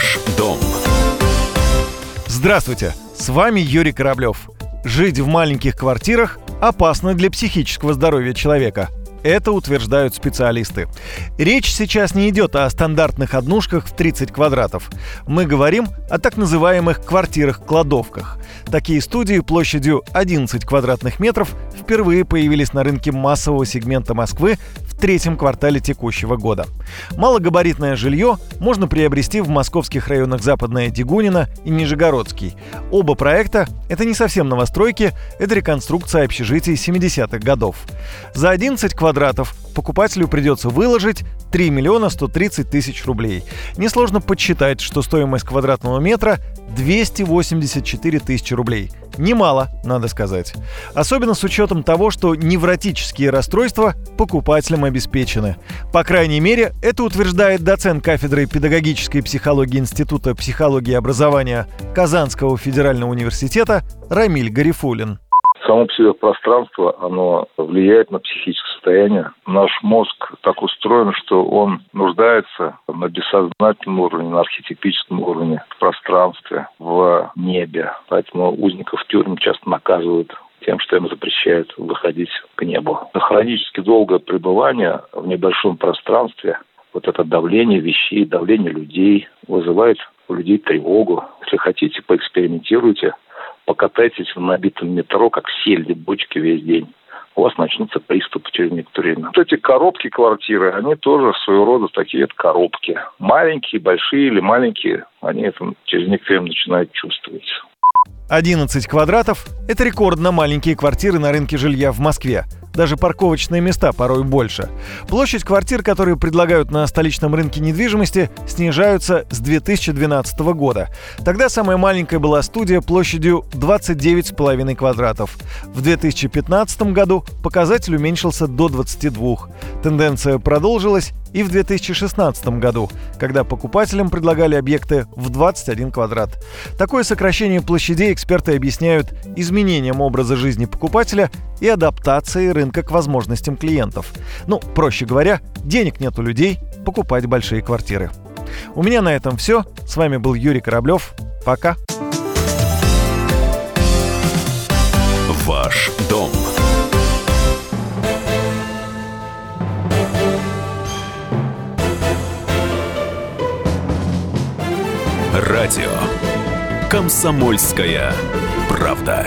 Ваш дом. Здравствуйте, с вами Юрий Кораблев. Жить в маленьких квартирах опасно для психического здоровья человека. Это утверждают специалисты. Речь сейчас не идет о стандартных однушках в 30 квадратов. Мы говорим о так называемых квартирах-кладовках. Такие студии площадью 11 квадратных метров впервые появились на рынке массового сегмента Москвы третьем квартале текущего года. Малогабаритное жилье можно приобрести в московских районах Западная Дегунина и Нижегородский. Оба проекта – это не совсем новостройки, это реконструкция общежитий 70-х годов. За 11 квадратов покупателю придется выложить 3 миллиона 130 тысяч рублей. Несложно подсчитать, что стоимость квадратного метра 284 тысячи рублей. Немало, надо сказать. Особенно с учетом того, что невротические расстройства покупателям обеспечены. По крайней мере, это утверждает доцент кафедры педагогической психологии Института психологии и образования Казанского федерального университета Рамиль Гарифулин само по себе пространство, оно влияет на психическое состояние. Наш мозг так устроен, что он нуждается на бессознательном уровне, на архетипическом уровне, в пространстве, в небе. Поэтому узников тюрьм часто наказывают тем, что им запрещают выходить к небу. Хронически долгое пребывание в небольшом пространстве, вот это давление вещей, давление людей вызывает у людей тревогу. Если хотите, поэкспериментируйте – покатайтесь в набитом метро, как сельди бочки весь день у вас начнутся приступы через некоторое время. Вот эти коробки квартиры, они тоже своего рода такие это коробки. Маленькие, большие или маленькие, они это через некоторое время начинают чувствовать. 11 квадратов – это рекордно маленькие квартиры на рынке жилья в Москве. Даже парковочные места порой больше. Площадь квартир, которые предлагают на столичном рынке недвижимости, снижаются с 2012 года. Тогда самая маленькая была студия площадью 29,5 квадратов. В 2015 году показатель уменьшился до 22. Тенденция продолжилась и в 2016 году, когда покупателям предлагали объекты в 21 квадрат. Такое сокращение площадей эксперты объясняют изменением образа жизни покупателя и адаптацией рынка к возможностям клиентов. Ну, проще говоря, денег нет у людей покупать большие квартиры. У меня на этом все. С вами был Юрий Кораблев. Пока. Ваш дом Радио. Комсомольская правда.